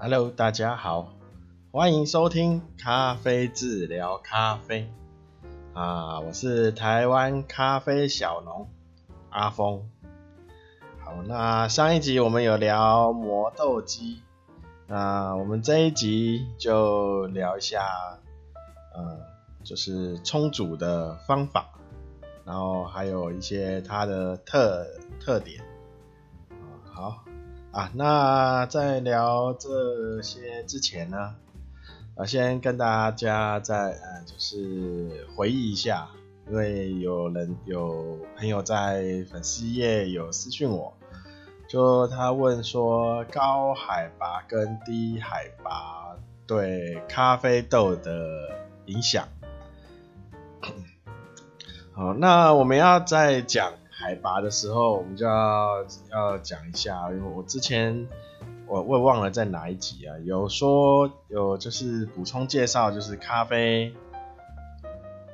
Hello，大家好，欢迎收听咖啡治疗咖啡啊，我是台湾咖啡小农阿峰。好，那上一集我们有聊磨豆机，那我们这一集就聊一下，呃，就是冲煮的方法，然后还有一些它的特特点。好。啊，那在聊这些之前呢，啊，先跟大家再呃，就是回忆一下，因为有人有朋友在粉丝页有私讯我，就他问说高海拔跟低海拔对咖啡豆的影响。好，那我们要再讲。海拔的时候，我们就要要讲一下，因为我之前我我也忘了在哪一集啊，有说有就是补充介绍，就是咖啡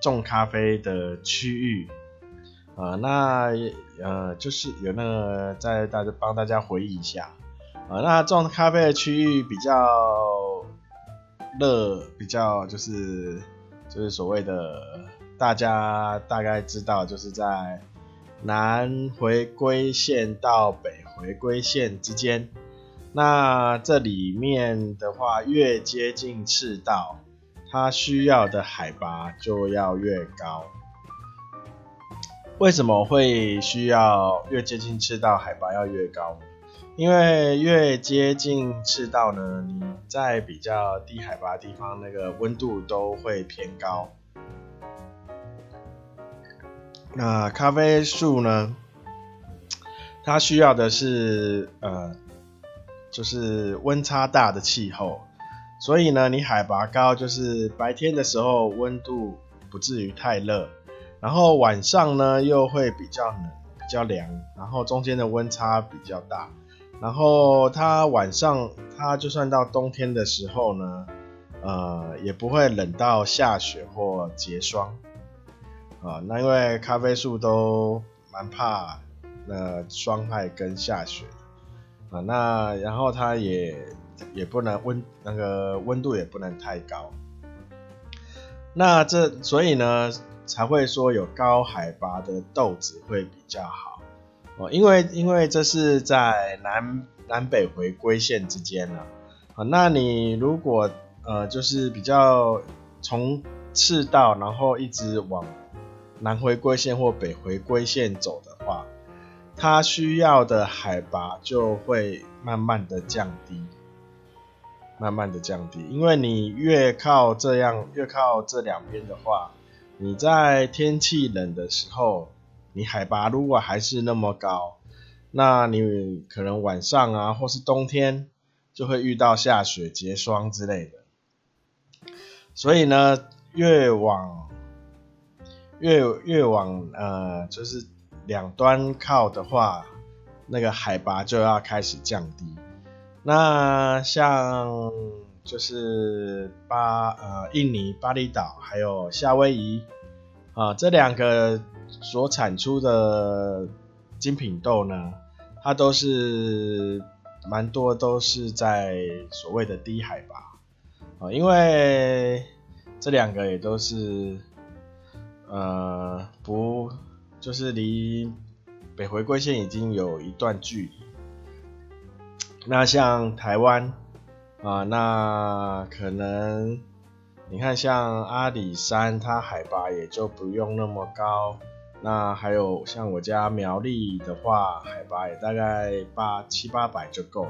种咖啡的区域啊、呃，那呃就是有那个在大家帮大家回忆一下啊、呃，那种咖啡的区域比较热，比较就是就是所谓的大家大概知道，就是在。南回归线到北回归线之间，那这里面的话，越接近赤道，它需要的海拔就要越高。为什么会需要越接近赤道海拔要越高？因为越接近赤道呢，你在比较低海拔的地方，那个温度都会偏高。那咖啡树呢？它需要的是呃，就是温差大的气候，所以呢，你海拔高，就是白天的时候温度不至于太热，然后晚上呢又会比较冷、比较凉，然后中间的温差比较大，然后它晚上它就算到冬天的时候呢，呃，也不会冷到下雪或结霜。啊，那因为咖啡树都蛮怕那霜害跟下雪啊，那然后它也也不能温那个温度也不能太高，那这所以呢才会说有高海拔的豆子会比较好。哦，因为因为这是在南南北回归线之间了啊，那你如果呃就是比较从赤道然后一直往南回归线或北回归线走的话，它需要的海拔就会慢慢的降低，慢慢的降低。因为你越靠这样，越靠这两边的话，你在天气冷的时候，你海拔如果还是那么高，那你可能晚上啊，或是冬天就会遇到下雪、结霜之类的。所以呢，越往越越往呃，就是两端靠的话，那个海拔就要开始降低。那像就是巴呃印尼巴厘岛还有夏威夷啊、这两个所产出的精品豆呢，它都是蛮多都是在所谓的低海拔啊、因为这两个也都是。呃，不，就是离北回归线已经有一段距离。那像台湾啊、那可能你看像阿里山，它海拔也就不用那么高。那还有像我家苗栗的话，海拔也大概八七八百就够。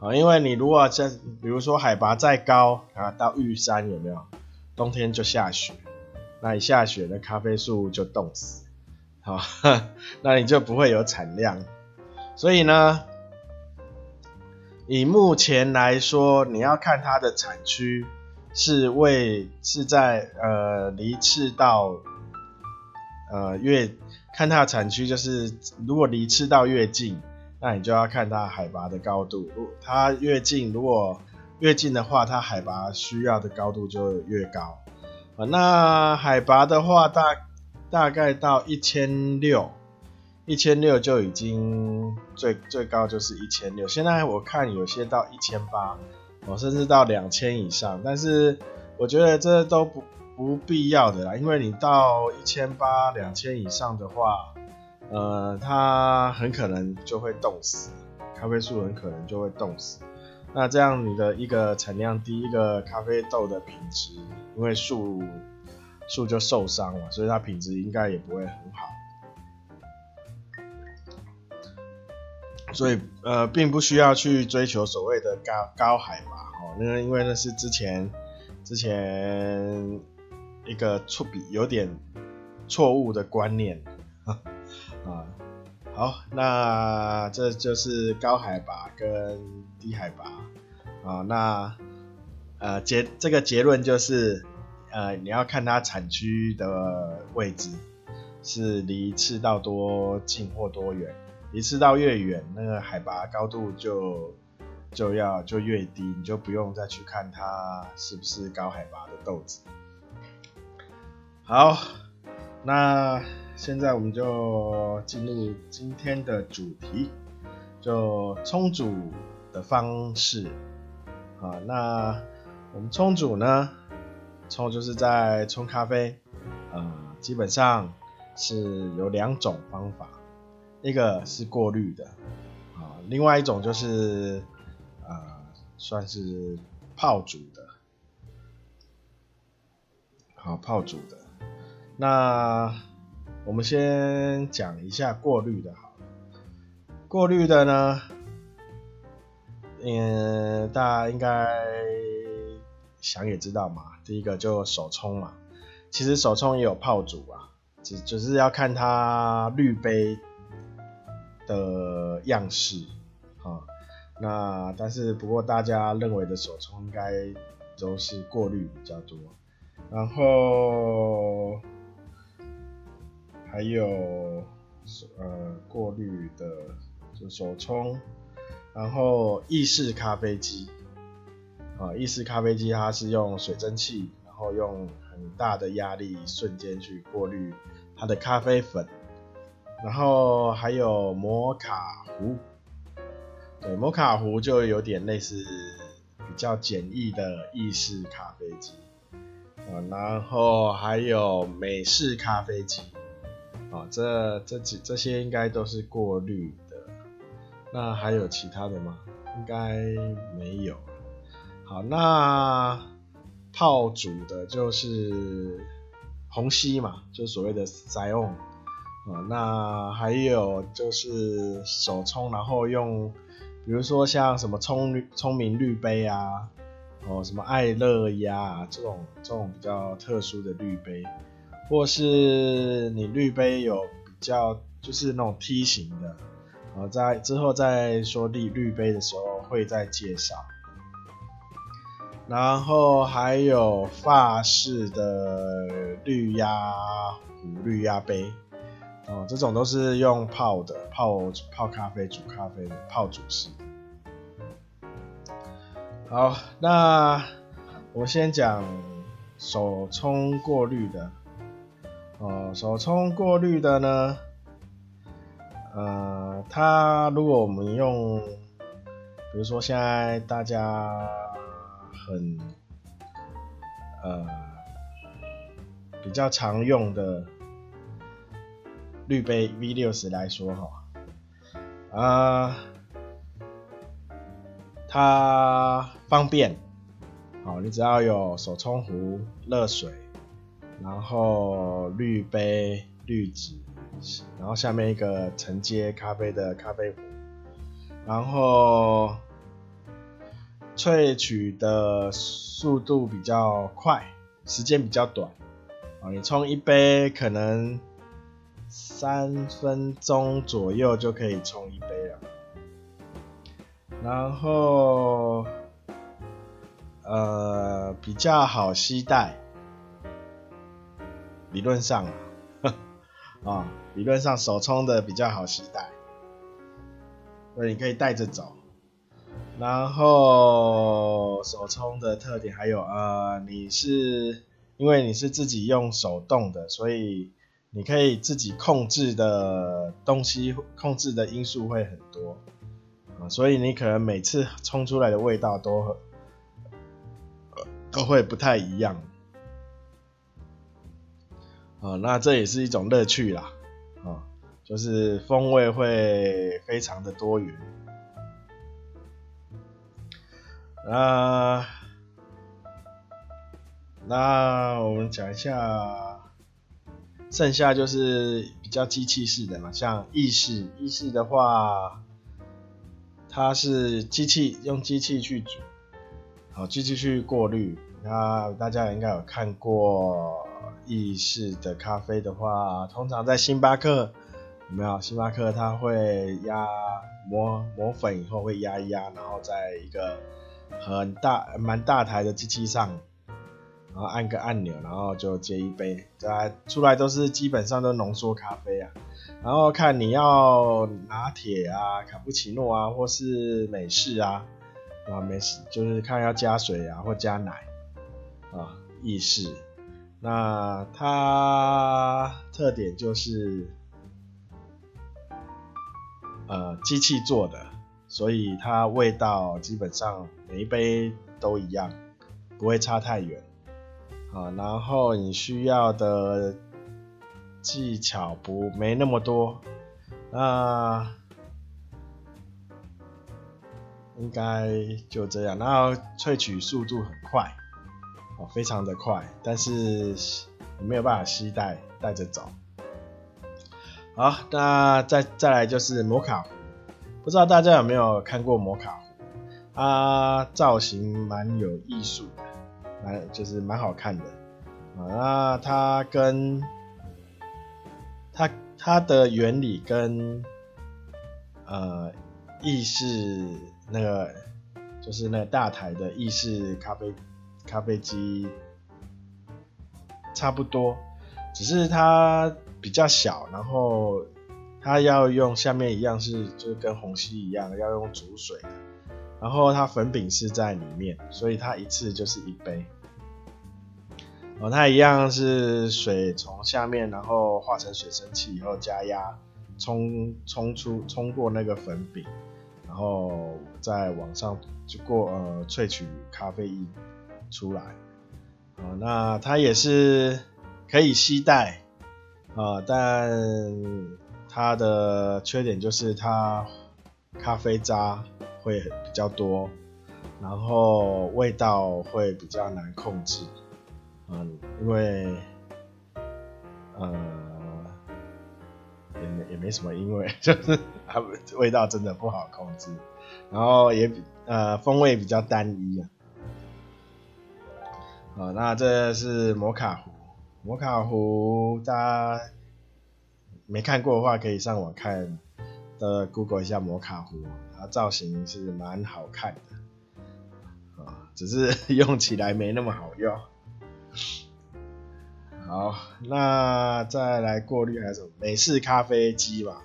啊，因为你如果在，比如说海拔再高啊，到玉山有没有？冬天就下雪。那一下雪，那咖啡树就冻死，好，那你就不会有产量。所以呢，以目前来说，你要看它的产区是为是在呃离赤道，呃越看它的产区就是如果离赤道越近，那你就要看它海拔的高度。如它越近，如果越近的话，它海拔需要的高度就越高。啊，那海拔的话，大大概到一千六，一千六就已经最最高就是一千六。现在我看有些到一千八，哦，甚至到两千以上。但是我觉得这都不不必要的啦，因为你到一千八、两千以上的话，呃，它很可能就会冻死，咖啡树很可能就会冻死。那这样你的一个产量低，一个咖啡豆的品质，因为树树就受伤了，所以它品质应该也不会很好。所以呃，并不需要去追求所谓的高高海拔哦，那个因为那是之前之前一个错比有点错误的观念 啊。好，那这就是高海拔跟低海拔啊。那呃结这个结论就是呃你要看它产区的位置是离赤道多近或多远。离赤道越远，那个海拔高度就就要就越低，你就不用再去看它是不是高海拔的豆子。好，那现在我们就进入今天的主题，就冲煮的方式。啊，那我们冲煮呢，冲就是在冲咖啡，呃，基本上是有两种方法。一个是过滤的，啊，另外一种就是，呃，算是泡煮的，好，泡煮的。那我们先讲一下过滤的，好了。过滤的呢，嗯，大家应该想也知道嘛，第一个就手冲嘛，其实手冲也有泡煮啊，只只是要看它滤杯。的样式，啊，那但是不过大家认为的手冲应该都是过滤比较多，然后还有呃过滤的就手冲，然后意式咖啡机，啊，意式咖啡机它是用水蒸气，然后用很大的压力瞬间去过滤它的咖啡粉。然后还有摩卡壶，对，摩卡壶就有点类似比较简易的意式咖啡机，啊，然后还有美式咖啡机，啊，这这几这些应该都是过滤，那还有其他的吗？应该没有。好，那泡煮的就是虹吸嘛，就所谓的塞翁啊，那还有就是手冲，然后用，比如说像什么聪聪明滤杯啊，哦，什么爱乐压啊，这种这种比较特殊的滤杯，或是你滤杯有比较就是那种梯形的，啊，在之后再说绿绿杯的时候会再介绍。然后还有法式的绿压壶、滤压杯。哦，这种都是用泡的，泡泡咖啡、煮咖啡的泡煮式。好，那我先讲手冲过滤的。哦，手冲过滤的呢，呃，它如果我们用，比如说现在大家很呃比较常用的。滤杯 V60 来说哈，啊，它方便，好，你只要有手冲壶、热水，然后滤杯、滤纸，然后下面一个承接咖啡的咖啡壶，然后萃取的速度比较快，时间比较短，啊，你冲一杯可能。三分钟左右就可以冲一杯了，然后呃比较好携带，理论上啊，啊理论上手冲的比较好携带，所以你可以带着走。然后手冲的特点还有呃你是因为你是自己用手动的，所以。你可以自己控制的东西，控制的因素会很多啊，所以你可能每次冲出来的味道都都会不太一样。啊，那这也是一种乐趣啦，就是风味会非常的多元。啊，那我们讲一下，剩下就是比较机器式的嘛，像意式，意式的话，它是机器用机器去煮，好，机器去过滤。那大家应该有看过。意式的咖啡的话，通常在星巴克没有？星巴克它会压磨磨粉以后会压一压，然后在一个很大蛮大台的机器上，然后按个按钮，然后就接一杯，再出来都是基本上都浓缩咖啡啊。然后看你要拿铁啊、卡布奇诺啊，或是美式啊，啊美式就是看要加水啊或加奶啊，意式。那它特点就是，呃，机器做的，所以它味道基本上每一杯都一样，不会差太远。啊，然后你需要的技巧不没那么多，那应该就这样。然后萃取速度很快。哦非常的快，但是你没有办法携带带着走。好，那再再来就是摩卡壶，不知道大家有没有看过摩卡壶？它造型蛮有艺术的，蛮就是蛮好看的。啊，它跟它它的原理跟呃意式那个就是那个大台的意式咖啡。咖啡机差不多，只是它比较小，然后它要用下面一样是就是跟虹吸一样要用煮水的，然后它粉饼是在里面，所以它一次就是一杯。哦，它一样是水从下面，然后化成水蒸气以后加压冲冲出冲过那个粉饼，然后再往上就过呃萃取咖啡液。出来，啊，那它也是可以吸带，啊，但它的缺点就是它咖啡渣会比较多，然后味道会比较难控制，嗯，因为，呃，也没也没什么，因为 就是它味道真的不好控制，然后也比呃风味比较单一啊。啊，那这是摩卡壶。摩卡壶，大家没看过的话，可以上网看，呃，Google 一下摩卡壶，它造型是蛮好看的，啊，只是用起来没那么好用。好，那再来过滤还有什么？美式咖啡机吧，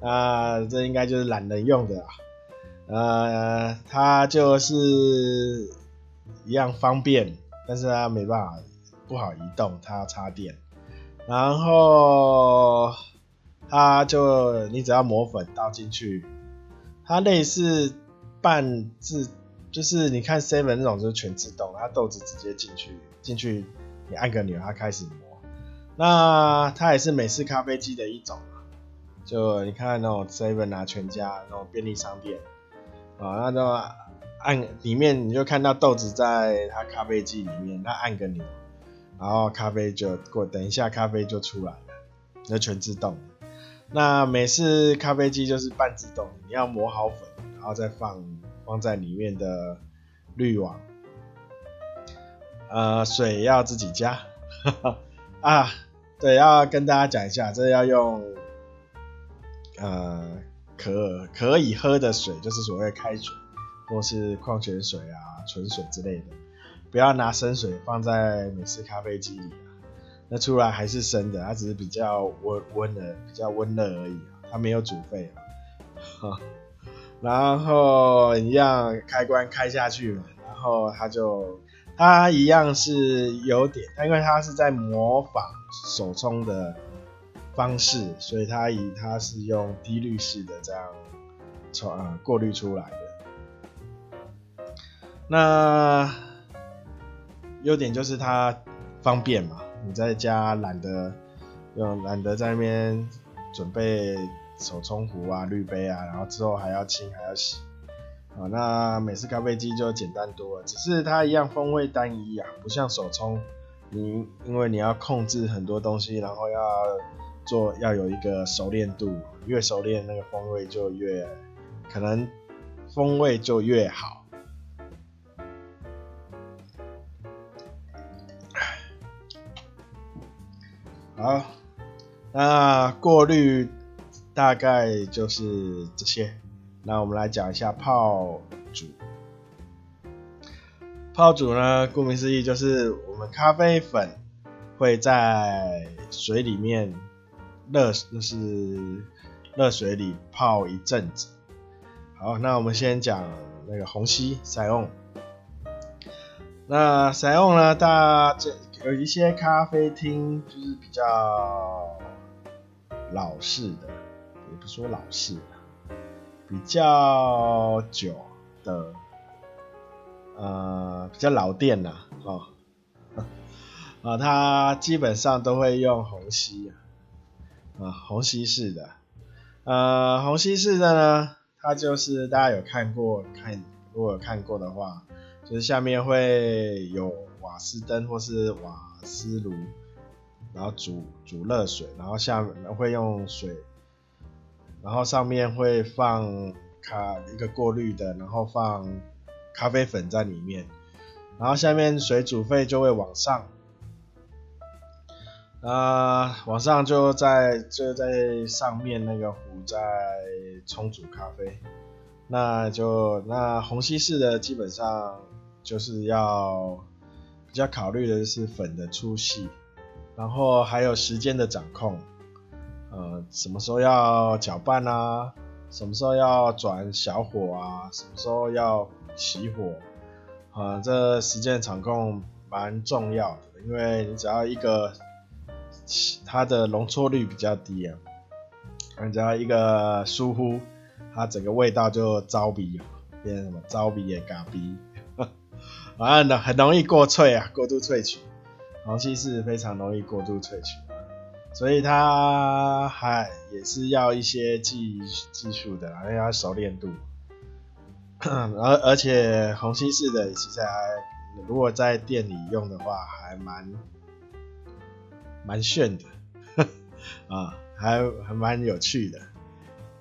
啊，这应该就是懒人用的，呃，它就是一样方便。但是它没办法，不好移动，它要插电。然后它就你只要磨粉倒进去，它类似半自，就是你看 seven 那种就是全自动，它豆子直接进去，进去你按个钮，它开始磨。那它也是美式咖啡机的一种，就你看那种 seven 啊、全家那种便利商店啊，那种。按里面你就看到豆子在它咖啡机里面，那按个钮，然后咖啡就过，等一下咖啡就出来了，那全自动。那美式咖啡机就是半自动，你要磨好粉，然后再放放在里面的滤网，呃，水要自己加。啊，对，要跟大家讲一下，这要用呃可可以喝的水，就是所谓开水。或是矿泉水啊、纯水之类的，不要拿生水放在美式咖啡机里啊，那出来还是生的，它只是比较温温的、比较温热而已啊，它没有煮沸啊。然后一样开关开下去嘛，然后它就它一样是有点，它因为它是在模仿手冲的方式，所以它以它是用滴滤式的这样冲啊过滤出来的。那优点就是它方便嘛，你在家懒得用，懒得在那边准备手冲壶啊、滤杯啊，然后之后还要清还要洗。啊，那美式咖啡机就简单多了，只是它一样风味单一啊，不像手冲，你因为你要控制很多东西，然后要做要有一个熟练度，越熟练那个风味就越可能风味就越好。好，那过滤大概就是这些。那我们来讲一下泡煮。泡煮呢，顾名思义就是我们咖啡粉会在水里面热，就是热水里泡一阵子。好，那我们先讲那个虹吸 Saion。那 Saion 呢，大家有一些咖啡厅就是比较老式的，也不说老式的。比较久的，呃，比较老店呐，哦，啊，它基本上都会用虹吸，啊，虹吸式的，呃，虹吸式的呢，它就是大家有看过，看如果有看过的话，就是下面会有瓦斯灯或是瓦斯炉，然后煮煮热水，然后下面会用水。然后上面会放咖一个过滤的，然后放咖啡粉在里面，然后下面水煮沸就会往上，啊、往上就在就在上面那个壶在冲煮咖啡，那就那虹吸式的基本上就是要比较考虑的是粉的粗细，然后还有时间的掌控。呃，什么时候要搅拌啊？什么时候要转小火啊？什么时候要熄火？呃，这时间掌控蛮重要的，因为你只要一个它的容错率比较低啊，你只要一个疏忽，它整个味道就糟鼻，变成什么糟鼻也嘎鼻，啊，很容易过萃啊，过度萃取，虹吸是非常容易过度萃取。所以它还也是要一些技技术的，因为它熟练度。而而且虹吸式的其实还，如果在店里用的话，还蛮蛮炫的，啊，还还蛮有趣的，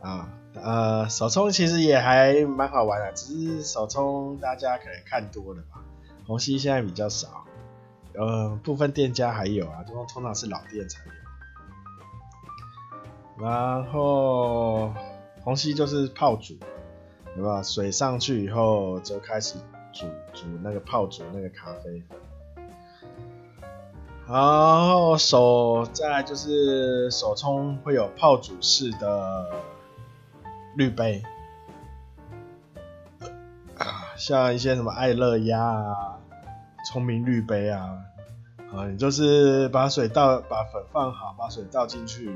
啊，呃，手冲其实也还蛮好玩的，只是手冲大家可能看多了吧，虹吸现在比较少，呃，部分店家还有啊，通通常是老店才有。然后虹吸就是泡煮，对吧？水上去以后就开始煮煮那个泡煮那个咖啡粉。然后手再就是手冲会有泡煮式的滤杯，像一些什么爱乐压啊、聪明滤杯啊，啊，你就是把水倒，把粉放好，把水倒进去。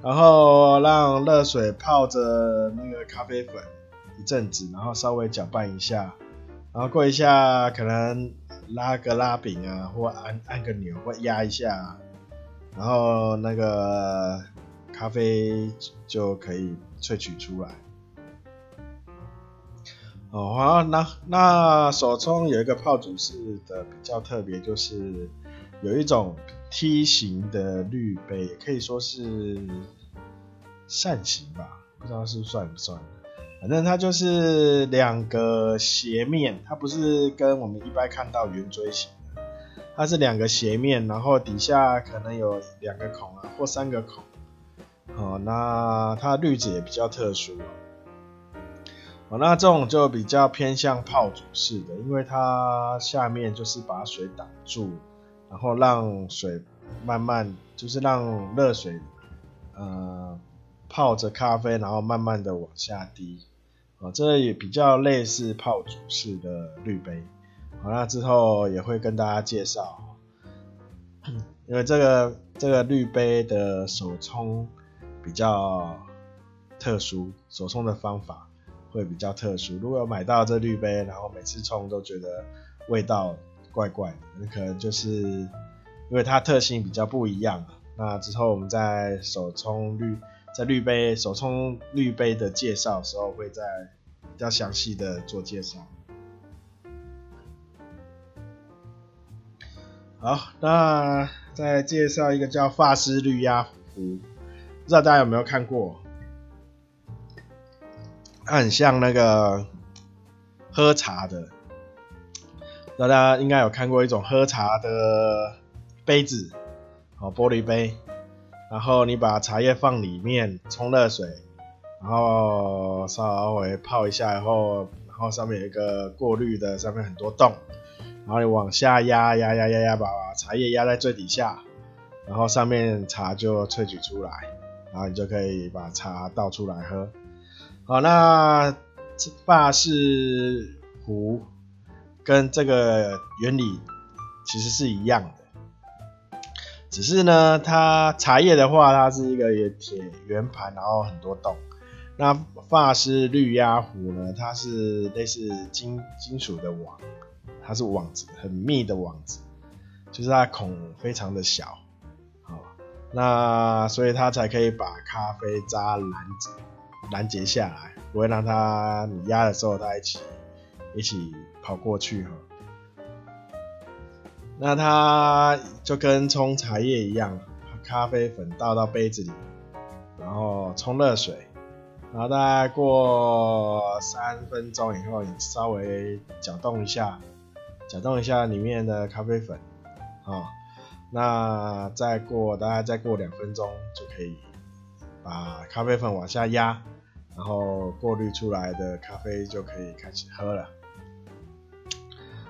然后让热水泡着那个咖啡粉一阵子，然后稍微搅拌一下，然后过一下可能拉个拉柄啊，或按按个钮或压一下，然后那个咖啡就可以萃取出来。哦，好，那那手冲有一个泡煮式的比较特别，就是有一种。梯形的滤杯，也可以说是扇形吧，不知道是算不算。反正它就是两个斜面，它不是跟我们一般看到圆锥形的，它是两个斜面，然后底下可能有两个孔啊，或三个孔。哦，那它滤纸也比较特殊。哦，那这种就比较偏向泡煮式的，因为它下面就是把水挡住。然后让水慢慢，就是让热水，呃，泡着咖啡，然后慢慢的往下滴，啊，这也比较类似泡煮式的滤杯，好，那之后也会跟大家介绍，因为这个这个滤杯的手冲比较特殊，手冲的方法会比较特殊，如果有买到这滤杯，然后每次冲都觉得味道怪怪的，那可能就是因为它特性比较不一样。那之后我们在手冲滤在滤杯手冲滤杯的介绍时候，会再比较详细的做介绍。好，那再介绍一个叫法式滤压壶，不知道大家有没有看过？它很像那个喝茶的，大家应该有看过一种喝茶的杯子。哦，玻璃杯，然后你把茶叶放里面，冲热水，然后稍微泡一下以后，然后上面有一个过滤的，上面很多洞，然后你往下压，压压压压，把茶叶压在最底下，然后上面茶就萃取出来，然后你就可以把茶倒出来喝。好，那法式壶跟这个原理其实是一样的。只是呢，它茶叶的话，它是一个铁圆盘，然后很多洞。那法式滤压壶呢，它是类似金金属的网，它是网子，很密的网子，就是它孔非常的小，好，那所以它才可以把咖啡渣拦拦截下来，不会让它你压的时候它一起一起跑过去哈。那它就跟冲茶叶一样，咖啡粉倒到杯子里，然后冲热水，然后大概过三分钟以后，你稍微搅动一下，搅动一下里面的咖啡粉，啊，那再过大概再过两分钟就可以把咖啡粉往下压，然后过滤出来的咖啡就可以开始喝了。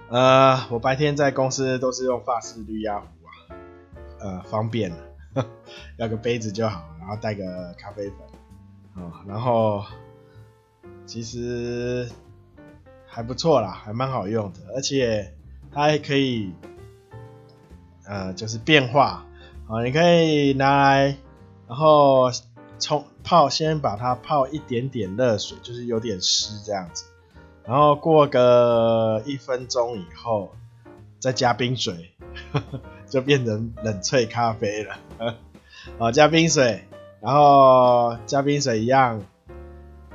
呃，我白天在公司都是用法式滤压壶啊，呃，方便，要个杯子就好，然后带个咖啡粉，哦，然后其实还不错啦，还蛮好用的，而且它还可以，呃，就是变化，啊、你可以拿来，然后冲泡，先把它泡一点点热水，就是有点湿这样子。然后过个一分钟以后，再加冰水，呵 呵就变成冷萃咖啡了。好，加冰水，然后加冰水一样，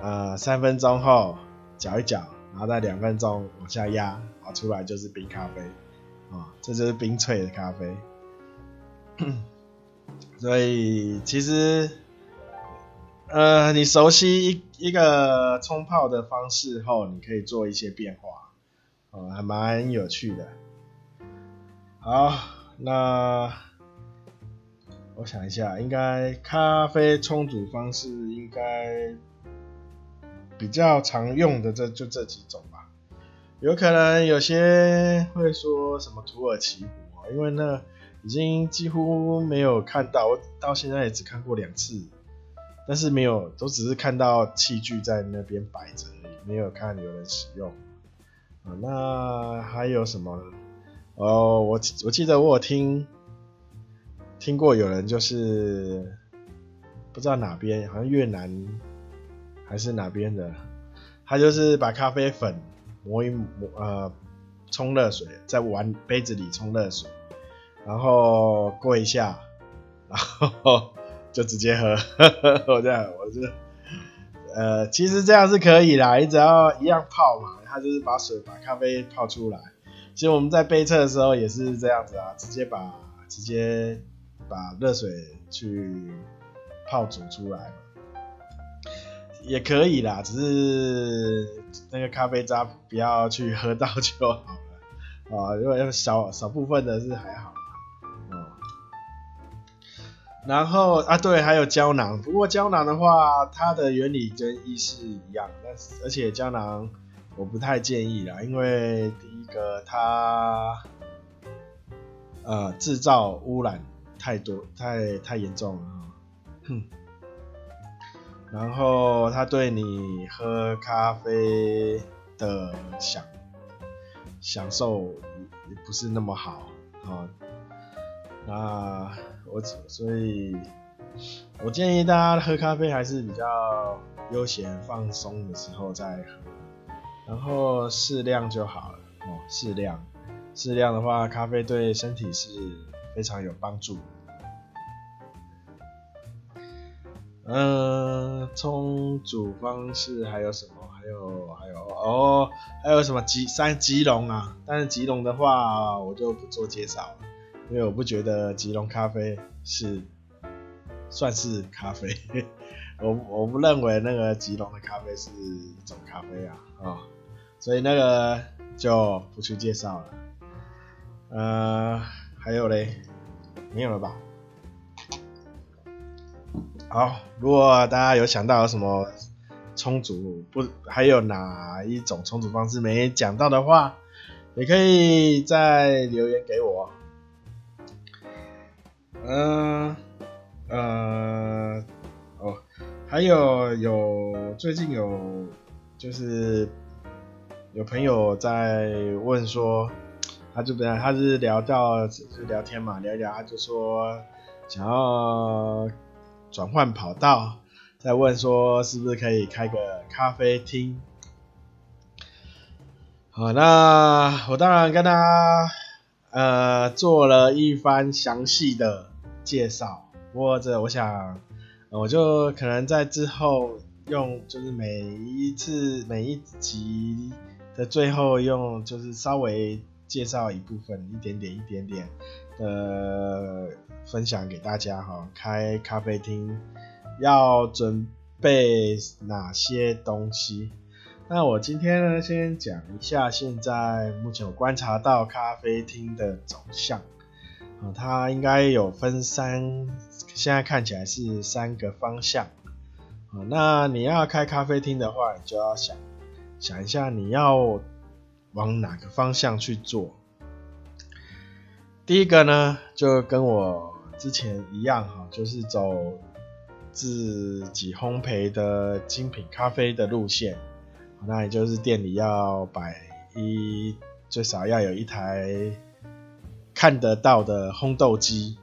呃，三分钟后搅一搅，然后再两分钟往下压，好，出来就是冰咖啡。啊，这就是冰萃的咖啡。所以其实。呃，你熟悉一一个冲泡的方式后，你可以做一些变化，哦，还蛮有趣的。好，那我想一下，应该咖啡冲煮方式应该比较常用的这就这几种吧。有可能有些会说什么土耳其壶，因为那已经几乎没有看到，我到现在也只看过两次。但是没有，都只是看到器具在那边摆着而已，没有看有人使用。啊，那还有什么呢？哦，我我记得我有听听过有人就是不知道哪边，好像越南还是哪边的，他就是把咖啡粉磨一磨，呃，冲热水，在碗杯子里冲热水，然后过一下，然后。就直接喝，呵 呵我这样，我是，呃，其实这样是可以啦，你只要一样泡嘛，它就是把水把咖啡泡出来。其实我们在杯测的时候也是这样子啊，直接把直接把热水去泡煮出来嘛，也可以啦，只是那个咖啡渣不要去喝到就好了啊，因为少少部分的是还好。然后啊，对，还有胶囊。不过胶囊的话，它的原理跟意式一样，但是而且胶囊我不太建议啦，因为第一个它呃制造污染太多，太太严重了。哼。然后它对你喝咖啡的享享受也不是那么好啊。那。我所以，我建议大家喝咖啡还是比较悠闲放松的时候再喝，然后适量就好了哦，适量。适量的话，咖啡对身体是非常有帮助。嗯，冲煮方式还有什么？还有还有哦，还有什么吉三吉隆啊？但是吉隆的话，我就不做介绍了，因为我不觉得吉隆咖啡是算是咖啡。我我不认为那个吉隆的咖啡是一种咖啡啊啊、哦，所以那个就不去介绍了。呃，还有嘞，没有了吧？好，如果大家有想到有什么充足不，还有哪一种充足方式没讲到的话，也可以再留言给我。嗯呃，哦，还有有最近有就是有朋友在问说，他就本来他是聊到就是聊天嘛，聊一聊他就说想要。转换跑道，再问说是不是可以开个咖啡厅？好，那我当然跟他呃做了一番详细的介绍。不过这我想，我就可能在之后用，就是每一次每一集的最后用，就是稍微介绍一部分，一点点，一点点的。分享给大家哈，开咖啡厅要准备哪些东西？那我今天呢，先讲一下现在目前我观察到咖啡厅的走向啊，它应该有分三，现在看起来是三个方向啊。那你要开咖啡厅的话，你就要想想一下你要往哪个方向去做。第一个呢，就跟我。之前一样哈，就是走自己烘焙的精品咖啡的路线，那也就是店里要摆一最少要有一台看得到的烘豆机，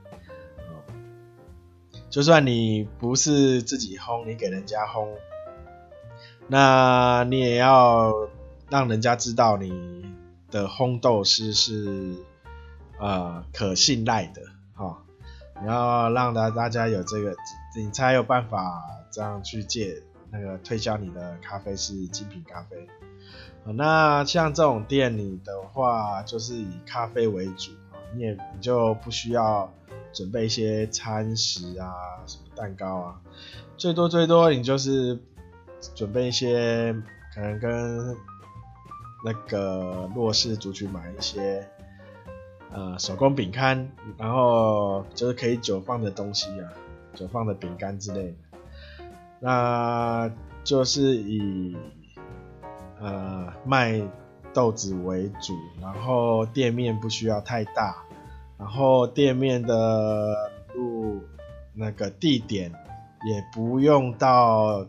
就算你不是自己烘，你给人家烘，那你也要让人家知道你的烘豆师是呃可信赖的哈。你要让大大家有这个，你才有办法这样去借那个推销你的咖啡是精品咖啡。那像这种店里的话，就是以咖啡为主，你也你就不需要准备一些餐食啊，什么蛋糕啊，最多最多你就是准备一些可能跟那个弱势族群买一些。呃，手工饼干，然后就是可以久放的东西啊，久放的饼干之类的。那就是以呃卖豆子为主，然后店面不需要太大，然后店面的路那个地点也不用到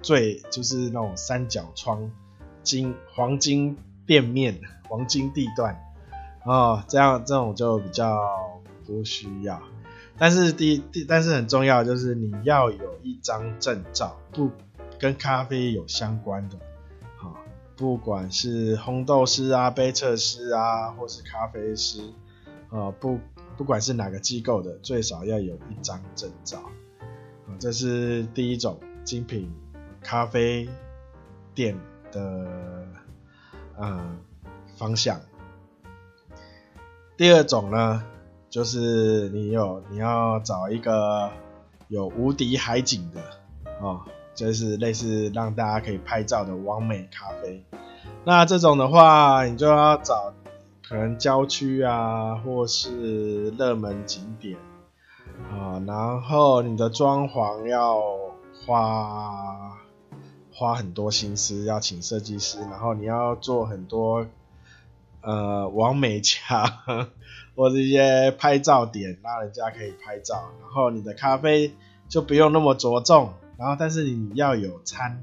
最就是那种三角窗金黄金店面 黄金地段。哦，这样这种就比较不需要，但是第第但是很重要就是你要有一张证照，不跟咖啡有相关的，不管是烘豆师啊、杯测师啊，或是咖啡师，啊、不不管是哪个机构的，最少要有一张证照，啊、这是第一种精品咖啡店的嗯方向。第二种呢，就是你有你要找一个有无敌海景的哦，就是类似让大家可以拍照的完美咖啡。那这种的话，你就要找可能郊区啊，或是热门景点啊，然后你的装潢要花花很多心思，要请设计师，然后你要做很多。呃，网美墙 或者一些拍照点，让人家可以拍照。然后你的咖啡就不用那么着重，然后但是你要有餐，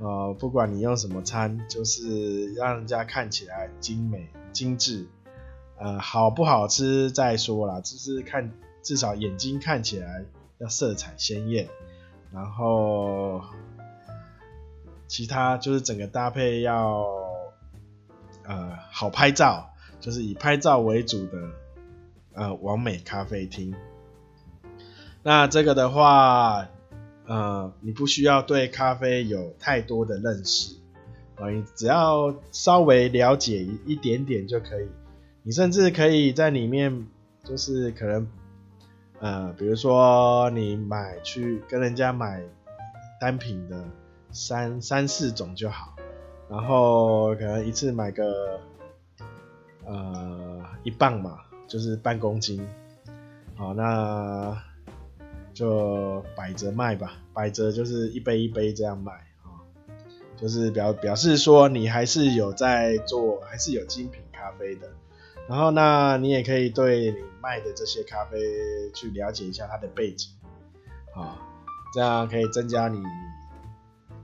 呃，不管你用什么餐，就是让人家看起来精美、精致。呃，好不好吃再说啦，就是看至少眼睛看起来要色彩鲜艳，然后其他就是整个搭配要。呃，好拍照，就是以拍照为主的呃完美咖啡厅。那这个的话，呃，你不需要对咖啡有太多的认识，啊，你只要稍微了解一点点就可以。你甚至可以在里面，就是可能，呃，比如说你买去跟人家买单品的三三四种就好，然后可能一次买个呃一磅嘛，就是半公斤，好，那。就摆着卖吧，摆着就是一杯一杯这样卖啊，就是表表示说你还是有在做，还是有精品咖啡的。然后那你也可以对你卖的这些咖啡去了解一下它的背景啊，这样可以增加你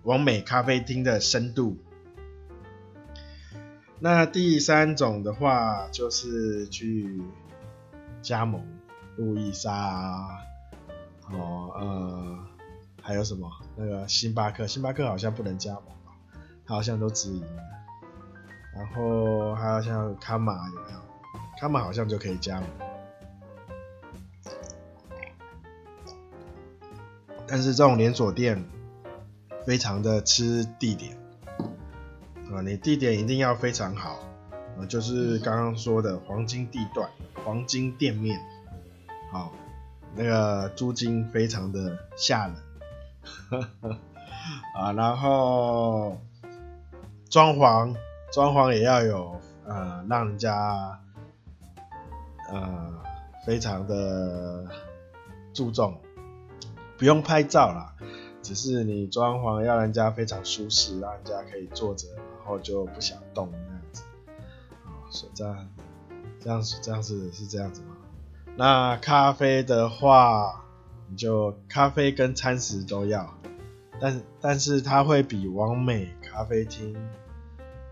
往美咖啡厅的深度。那第三种的话就是去加盟路易莎。哦，呃，还有什么？那个星巴克，星巴克好像不能加盟吧？他好像都直营。然后还有像卡玛有没有？卡玛好像就可以加盟。但是这种连锁店非常的吃地点啊，你地点一定要非常好啊，就是刚刚说的黄金地段、黄金店面，好。那个租金非常的吓人，啊，然后装潢装潢也要有呃，让人家呃非常的注重，不用拍照啦，只是你装潢要人家非常舒适，让人家可以坐着，然后就不想动那样子，啊，是这样，这样子这样子是这样子吗？那咖啡的话，你就咖啡跟餐食都要，但但是它会比完美咖啡厅，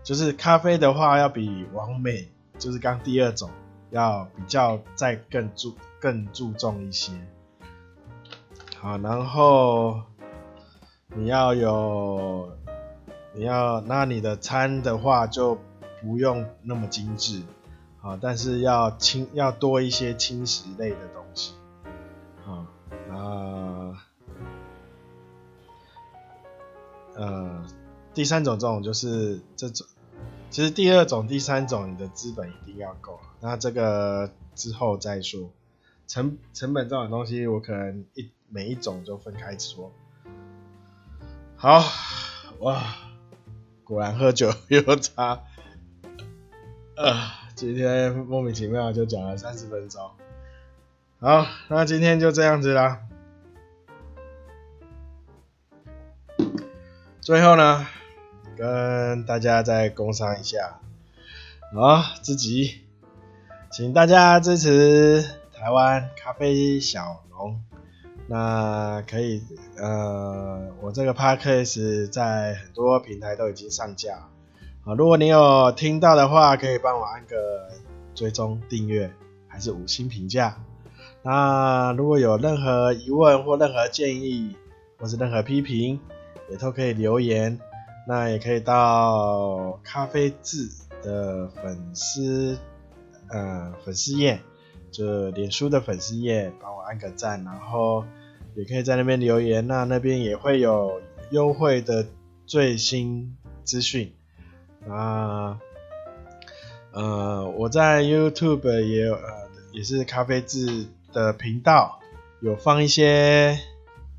就是咖啡的话要比完美，就是刚第二种要比较再更注更注重一些。好，然后你要有，你要那你的餐的话就不用那么精致。啊，但是要轻，要多一些轻食类的东西，啊，那呃，第三种这种就是这种，其实第二种、第三种你的资本一定要够，那这个之后再说。成成本这种东西，我可能一每一种就分开说。好，哇，果然喝酒 有差，呃。今天莫名其妙就讲了三十分钟，好，那今天就这样子啦。最后呢，跟大家再工商一下，好，自己，请大家支持台湾咖啡小农，那可以，呃，我这个 podcast 在很多平台都已经上架。啊，如果你有听到的话，可以帮我按个追踪订阅，还是五星评价。那如果有任何疑问或任何建议，或是任何批评，也都可以留言。那也可以到咖啡志的粉丝呃粉丝页，就脸书的粉丝页，帮我按个赞，然后也可以在那边留言。那那边也会有优惠的最新资讯。啊，呃，我在 YouTube 也有，呃，也是咖啡制的频道，有放一些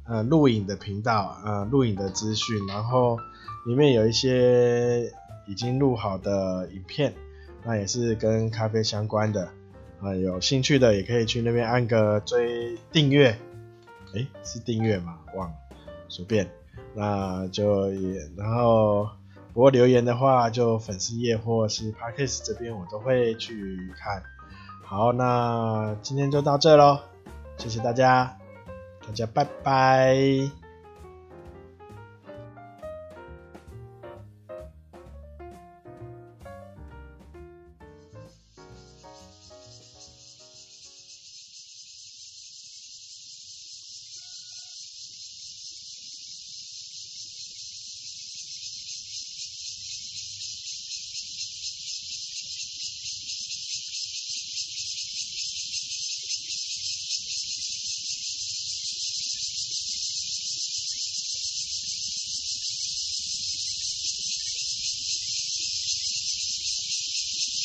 呃录影的频道，呃，录影的资讯，然后里面有一些已经录好的影片，那也是跟咖啡相关的，啊、有兴趣的也可以去那边按个追订阅，诶，是订阅吗？忘了，随便，那就也，然后。不过留言的话，就粉丝页或是 Parkes 这边，我都会去看。好，那今天就到这喽，谢谢大家，大家拜拜。